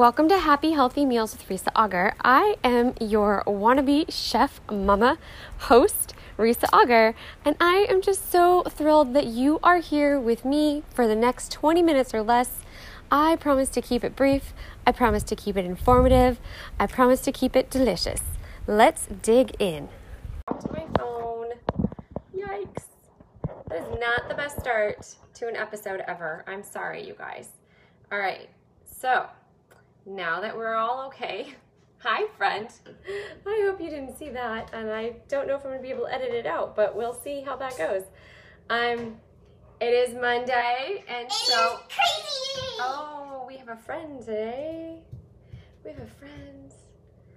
Welcome to Happy Healthy Meals with Risa Auger. I am your wannabe chef mama host, Risa Auger, and I am just so thrilled that you are here with me for the next 20 minutes or less. I promise to keep it brief, I promise to keep it informative, I promise to keep it delicious. Let's dig in. To my phone. Yikes. That is not the best start to an episode ever. I'm sorry, you guys. All right, so now that we're all okay. Hi, friend. I hope you didn't see that, and I don't know if I'm gonna be able to edit it out, but we'll see how that goes. Um, it is Monday, and so crazy. oh, we have a friend today. We have a friend.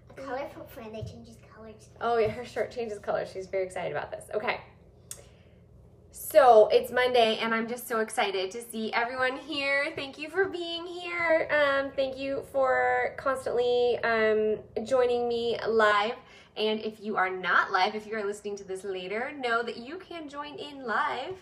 A colorful friend that changes colors. Oh yeah, her shirt changes colors. She's very excited about this. Okay. So it's Monday, and I'm just so excited to see everyone here. Thank you for being here. Um, thank you for constantly um, joining me live. And if you are not live, if you are listening to this later, know that you can join in live,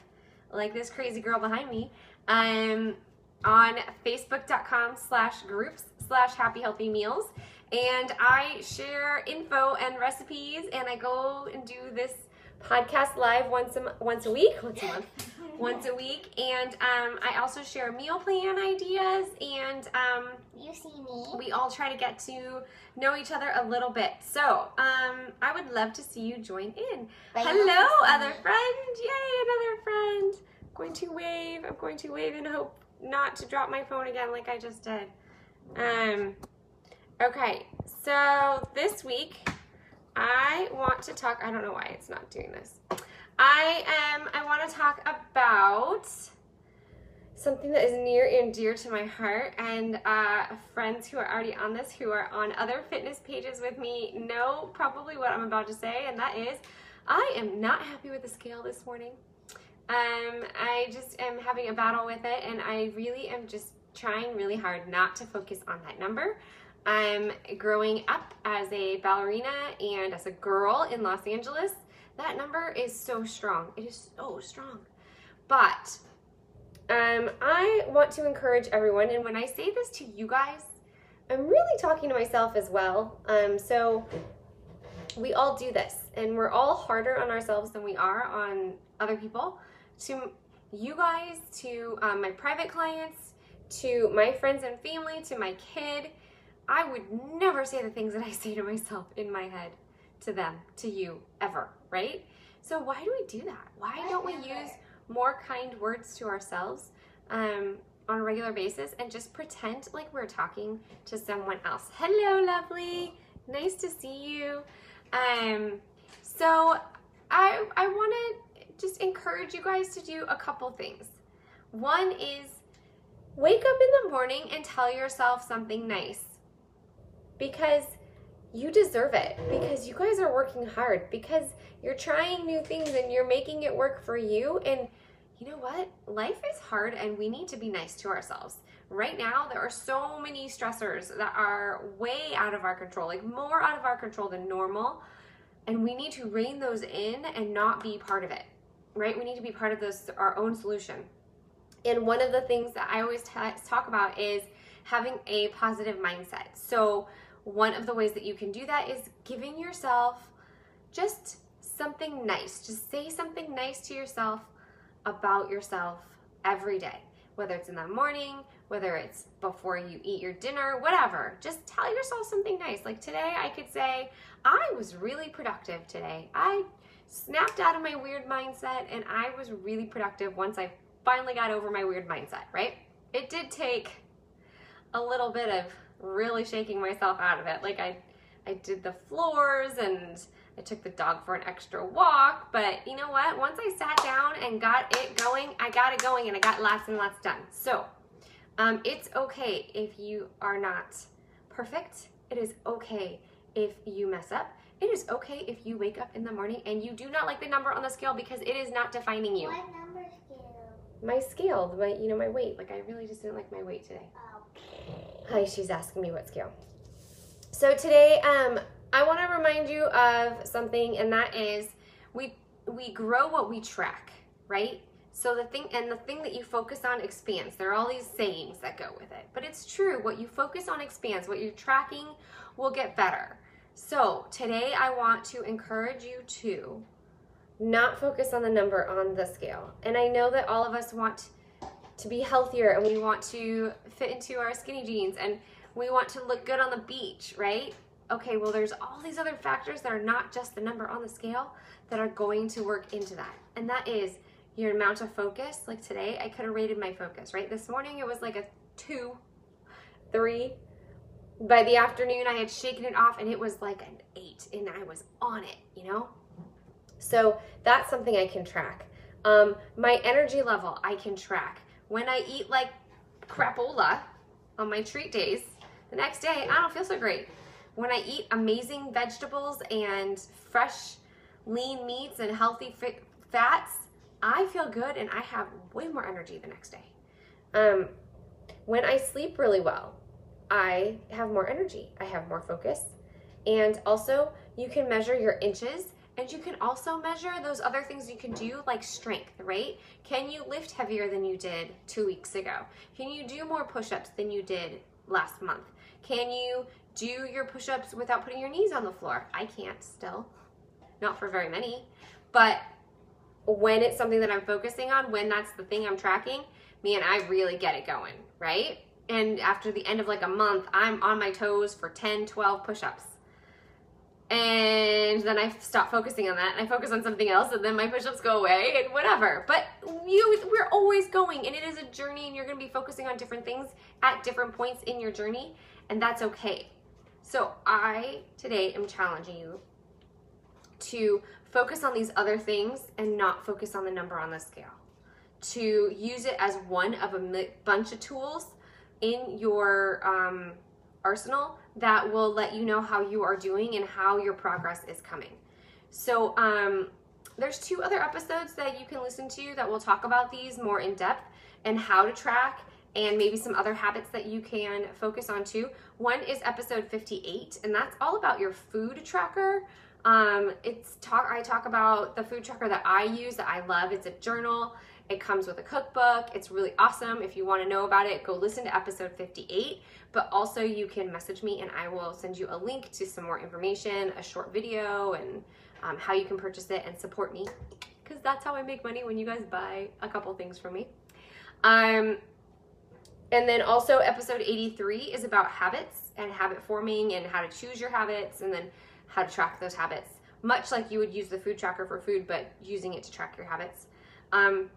like this crazy girl behind me, um, on facebook.com slash groups slash happy healthy meals. And I share info and recipes, and I go and do this podcast live once a, once a week, once a month, once a week. And um, I also share meal plan ideas, and um, You see me? we all try to get to know each other a little bit. So um, I would love to see you join in. But Hello, other friend! Yay, another friend! I'm going to wave. I'm going to wave and hope not to drop my phone again like I just did. Um. Okay, so this week I want to talk. I don't know why it's not doing this. I am, I want to talk about something that is near and dear to my heart and uh, friends who are already on this who are on other fitness pages with me know probably what i'm about to say and that is i am not happy with the scale this morning um, i just am having a battle with it and i really am just trying really hard not to focus on that number i'm growing up as a ballerina and as a girl in los angeles that number is so strong it is so strong but um, I want to encourage everyone, and when I say this to you guys, I'm really talking to myself as well. Um, so we all do this, and we're all harder on ourselves than we are on other people. To you guys, to um, my private clients, to my friends and family, to my kid, I would never say the things that I say to myself in my head to them, to you, ever, right? So why do we do that? Why don't we use more kind words to ourselves um, on a regular basis and just pretend like we're talking to someone else. Hello, lovely. Nice to see you. Um, so I I want to just encourage you guys to do a couple things. One is wake up in the morning and tell yourself something nice because you deserve it because you guys are working hard because you're trying new things and you're making it work for you. And you know what? Life is hard and we need to be nice to ourselves. Right now there are so many stressors that are way out of our control like more out of our control than normal. And we need to rein those in and not be part of it right? We need to be part of this our own solution. And one of the things that i always ta talk about is having a positive mindset. So one of the ways that you can do that is giving yourself just something nice. Just say something nice to yourself about yourself every day, whether it's in the morning, whether it's before you eat your dinner, whatever. Just tell yourself something nice. Like today, I could say, I was really productive today. I snapped out of my weird mindset and I was really productive once I finally got over my weird mindset, right? It did take a little bit of really shaking myself out of it. Like I I did the floors and I took the dog for an extra walk, but you know what? Once I sat down and got it going, I got it going and I got lots and lots done. So, um, it's okay if you are not perfect. It is okay if you mess up. It is okay if you wake up in the morning and you do not like the number on the scale because it is not defining you. What number scale? My scale, my you know my weight. Like I really just didn't like my weight today. Hi, she's asking me what scale. So today, um, I want to remind you of something, and that is we we grow what we track, right? So the thing and the thing that you focus on expands. There are all these sayings that go with it. But it's true. What you focus on expands. What you're tracking will get better. So today I want to encourage you to not focus on the number on the scale. And I know that all of us want to be healthier and we want to fit into our skinny jeans and we want to look good on the beach, right? Okay, well, there's all these other factors that are not just the number on the scale that are going to work into that. And that is your amount of focus. Like today, I could have rated my focus, right? This morning, it was like a two, three. By the afternoon, I had shaken it off and it was like an eight, and I was on it, you know? So that's something I can track. Um, my energy level, I can track. When I eat like crapola on my treat days, the next day, I don't feel so great. When I eat amazing vegetables and fresh, lean meats and healthy fats, I feel good and I have way more energy the next day. Um, when I sleep really well, I have more energy, I have more focus. And also, you can measure your inches and you can also measure those other things you can do, like strength, right? Can you lift heavier than you did two weeks ago? Can you do more push ups than you did last month? Can you do your push ups without putting your knees on the floor? I can't still, not for very many. But when it's something that I'm focusing on, when that's the thing I'm tracking, man, I really get it going, right? And after the end of like a month, I'm on my toes for 10, 12 push ups and then I stop focusing on that and I focus on something else and then my push-ups go away and whatever. But you we're always going and it is a journey and you're going to be focusing on different things at different points in your journey and that's okay. So I today am challenging you to focus on these other things and not focus on the number on the scale. To use it as one of a bunch of tools in your um, arsenal that will let you know how you are doing and how your progress is coming. So, um, there's two other episodes that you can listen to that will talk about these more in depth and how to track and maybe some other habits that you can focus on too. One is episode 58, and that's all about your food tracker. Um, it's talk I talk about the food tracker that I use that I love. It's a journal. It comes with a cookbook. It's really awesome. If you want to know about it, go listen to episode 58. But also, you can message me and I will send you a link to some more information, a short video, and um, how you can purchase it and support me. Because that's how I make money when you guys buy a couple things from me. Um, and then also, episode 83 is about habits and habit forming and how to choose your habits and then how to track those habits. Much like you would use the food tracker for food, but using it to track your habits. Um,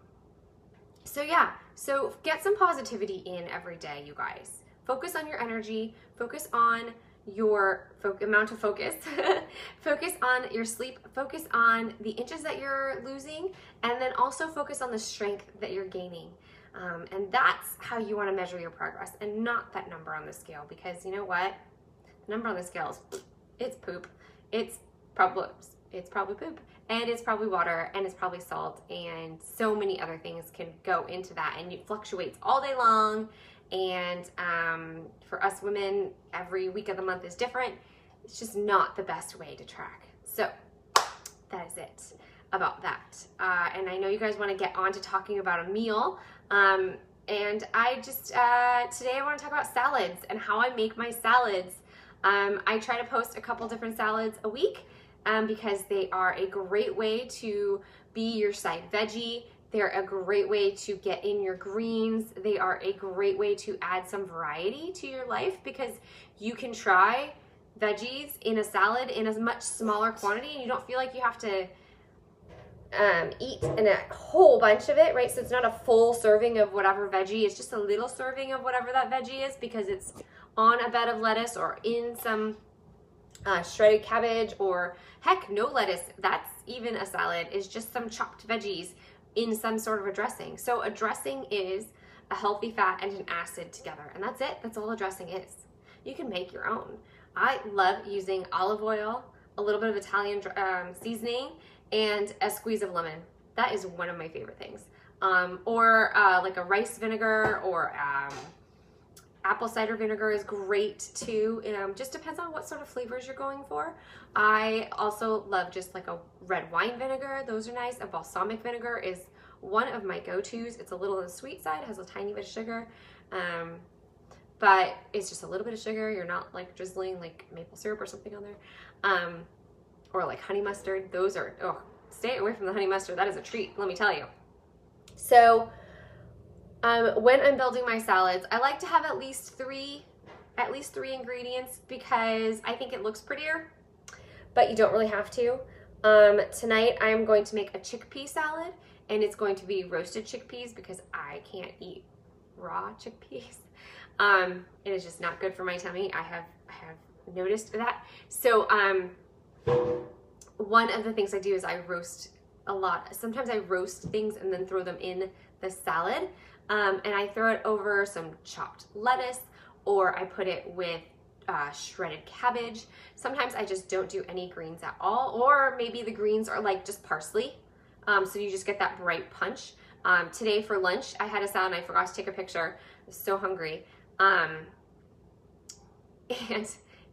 so yeah, so get some positivity in every day, you guys. Focus on your energy, focus on your fo- amount of focus, focus on your sleep, focus on the inches that you're losing, and then also focus on the strength that you're gaining. Um, and that's how you want to measure your progress and not that number on the scale because you know what? The number on the scale is it's poop. It's probably it's probably poop and it's probably water and it's probably salt and so many other things can go into that and it fluctuates all day long and um, for us women every week of the month is different. It's just not the best way to track. So that is it about that. Uh, and i know you guys want to get on to talking about a meal um, and i just uh, today i want to talk about salads and how i make my salads. Um, i try to post a couple different salads a week um, because they are a great way to be your side veggie. They're a great way to get in your greens. They are a great way to add some variety to your life because you can try veggies in a salad in a much smaller quantity and you don't feel like you have to um, eat in a whole bunch of it, right? So it's not a full serving of whatever veggie, it's just a little serving of whatever that veggie is because it's on a bed of lettuce or in some uh, shredded cabbage or heck, no lettuce. That's even a salad, is just some chopped veggies in some sort of a dressing. So a dressing is a healthy fat and an acid together. And that's it. That's all a dressing is. You can make your own. I love using olive oil, a little bit of Italian um, seasoning, and a squeeze of lemon. That is one of my favorite things. Um, or uh, like a rice vinegar or um, apple cider vinegar is great too. Um, just depends on what sort of flavors you're going for. I also love just like a red wine vinegar. Those are nice. A balsamic vinegar is one of my go-tos. It's a little on the sweet side, has a tiny bit of sugar. Um, but it's just a little bit of sugar. You're not like drizzling like maple syrup or something on there. Um, or like honey mustard. Those are, oh, stay away from the honey mustard. That is a treat, let me tell you. So um, when I'm building my salads, I like to have at least three, at least three ingredients because I think it looks prettier, but you don't really have to. Um, tonight I'm going to make a chickpea salad and it's going to be roasted chickpeas because I can't eat raw chickpeas. Um, it is just not good for my tummy. I have, I have noticed that. So, um, one of the things I do is I roast a lot. Sometimes I roast things and then throw them in the salad. Um, and I throw it over some chopped lettuce or I put it with uh, shredded cabbage. Sometimes I just don't do any greens at all, or maybe the greens are like just parsley. Um, so you just get that bright punch. Um, today for lunch, I had a salad and I forgot to take a picture. I was so hungry. Um, and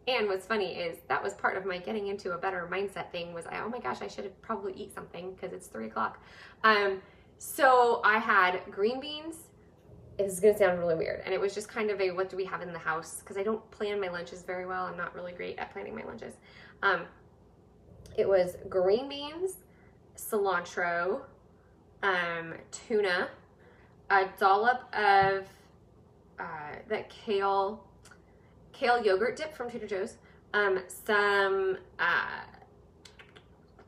and what's funny is that was part of my getting into a better mindset thing was I, oh my gosh, I should have probably eat something because it's three o'clock. Um, so I had green beans. This is gonna sound really weird. And it was just kind of a what do we have in the house? Because I don't plan my lunches very well. I'm not really great at planning my lunches. Um, it was green beans, cilantro, um, tuna, a dollop of uh, that kale kale yogurt dip from Trader Joe's, um, some uh,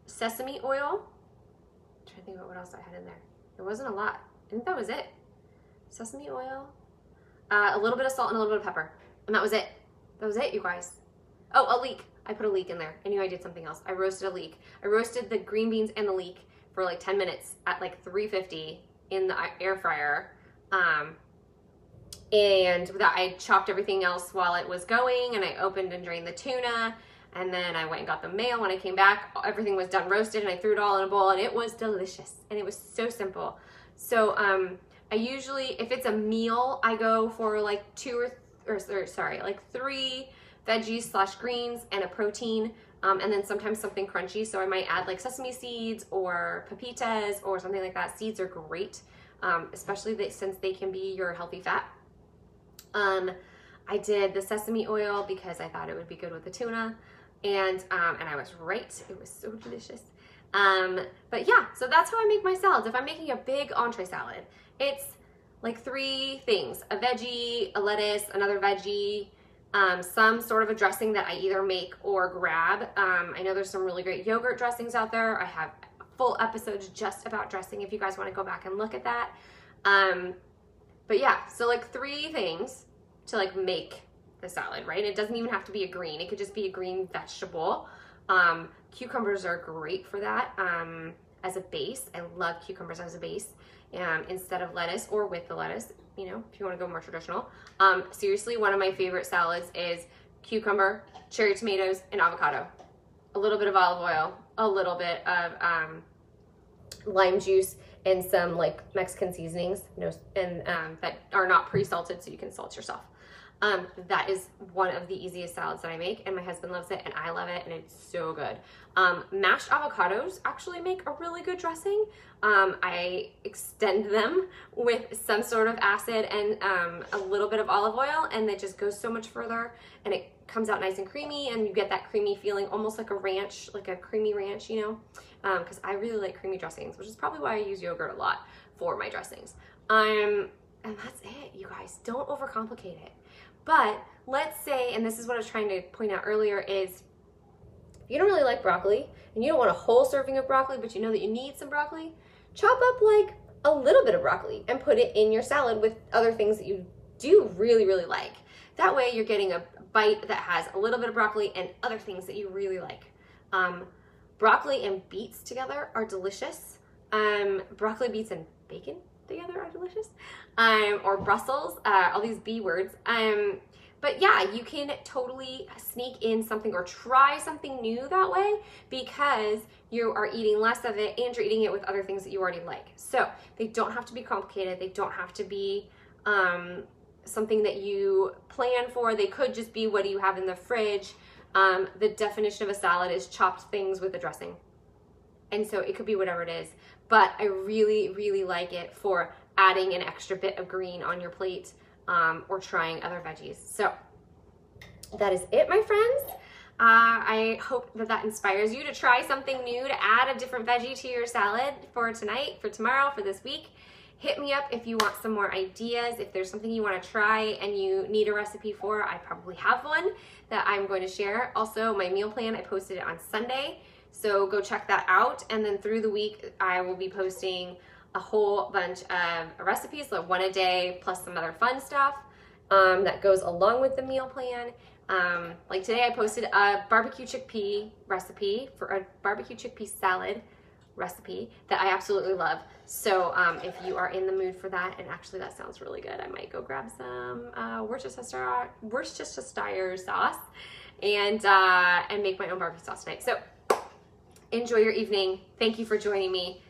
sesame oil. I'm trying to think about what else I had in there. There wasn't a lot. I think that was it. Sesame oil, uh, a little bit of salt and a little bit of pepper, and that was it. That was it, you guys. Oh, a leek. I put a leek in there. I knew I did something else. I roasted a leek. I roasted the green beans and the leek for like 10 minutes at like 350 in the air fryer. Um, and that I chopped everything else while it was going and I opened and drained the tuna and then I went and got the mail. when I came back everything was done roasted and I threw it all in a bowl and it was delicious and it was so simple so um I usually if it's a meal I go for like two or, or, or sorry like three veggies slash greens and a protein um, and then sometimes something crunchy so I might add like sesame seeds or pepitas or something like that seeds are great um, especially they, since they can be your healthy fat um, I did the sesame oil because I thought it would be good with the tuna. And, um, and I was right. It was so delicious. Um, but yeah, so that's how I make my salads. If I'm making a big entree salad, it's like three things, a veggie, a lettuce, another veggie, um, some sort of a dressing that I either make or grab. Um, I know there's some really great yogurt dressings out there. I have full episodes just about dressing if you guys want to go back and look at that. Um, but yeah, so like three things to like make salad, right? It doesn't even have to be a green. It could just be a green vegetable. Um, cucumbers are great for that um, as a base. I love cucumbers as a base um, instead of lettuce or with the lettuce, you know, if you want to go more traditional. Um, seriously, one of my favorite salads is cucumber, cherry tomatoes, and avocado. A little bit of olive oil, a little bit of um, lime juice, and some like Mexican seasonings, no, and um, that are not pre-salted, so you can salt yourself. Um, that is one of the easiest salads that I make, and my husband loves it, and I love it, and it's so good. Um, mashed avocados actually make a really good dressing. Um, I extend them with some sort of acid and um, a little bit of olive oil, and it just goes so much further, and it comes out nice and creamy, and you get that creamy feeling, almost like a ranch, like a creamy ranch, you know? Because um, I really like creamy dressings, which is probably why I use yogurt a lot for my dressings. Um, and that's it, you guys. Don't overcomplicate it. But let's say, and this is what I was trying to point out earlier, is you don't really like broccoli and you don't want a whole serving of broccoli, but you know that you need some broccoli, chop up like a little bit of broccoli and put it in your salad with other things that you do really, really like. That way you're getting a bite that has a little bit of broccoli and other things that you really like. Um, broccoli and beets together are delicious. Um, broccoli, beets, and bacon together are delicious. Um, or Brussels, uh, all these B words. Um, but yeah, you can totally sneak in something or try something new that way because you are eating less of it and you're eating it with other things that you already like. So they don't have to be complicated. They don't have to be um, something that you plan for. They could just be what do you have in the fridge. Um, the definition of a salad is chopped things with a dressing. And so it could be whatever it is. But I really, really like it for adding an extra bit of green on your plate um, or trying other veggies. So that is it, my friends. Uh, I hope that that inspires you to try something new, to add a different veggie to your salad for tonight, for tomorrow, for this week. Hit me up if you want some more ideas. If there's something you want to try and you need a recipe for, I probably have one that I'm going to share. Also, my meal plan, I posted it on Sunday. So go check that out. And then through the week, I will be posting a whole bunch of recipes, like one a day, plus some other fun stuff um, that goes along with the meal plan. Um, like today, I posted a barbecue chickpea recipe for a barbecue chickpea salad recipe that I absolutely love. So um, if you are in the mood for that, and actually that sounds really good, I might go grab some uh, Worcestershire, Worcestershire sauce and uh, and make my own barbecue sauce tonight. So enjoy your evening. Thank you for joining me.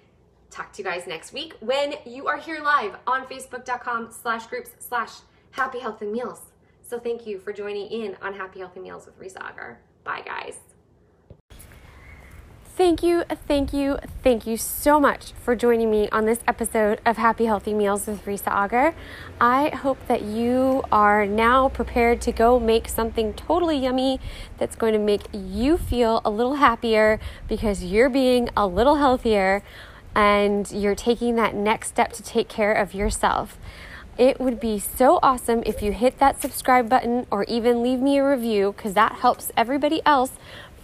Talk to you guys next week when you are here live on facebook.com slash groups slash happy healthy meals. So thank you for joining in on Happy Healthy Meals with Risa Agar. Bye guys. Thank you, thank you, thank you so much for joining me on this episode of Happy Healthy Meals with Risa Agar. I hope that you are now prepared to go make something totally yummy that's going to make you feel a little happier because you're being a little healthier and you're taking that next step to take care of yourself. It would be so awesome if you hit that subscribe button or even leave me a review because that helps everybody else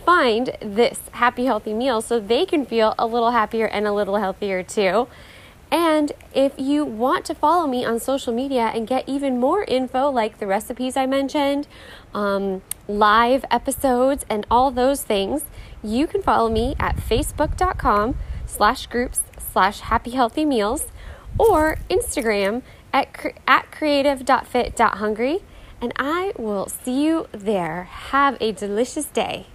find this happy, healthy meal so they can feel a little happier and a little healthier too. And if you want to follow me on social media and get even more info, like the recipes I mentioned, um, live episodes, and all those things, you can follow me at facebook.com slash groups slash happy healthy meals or Instagram at, at creative.fit.hungry. And I will see you there. Have a delicious day.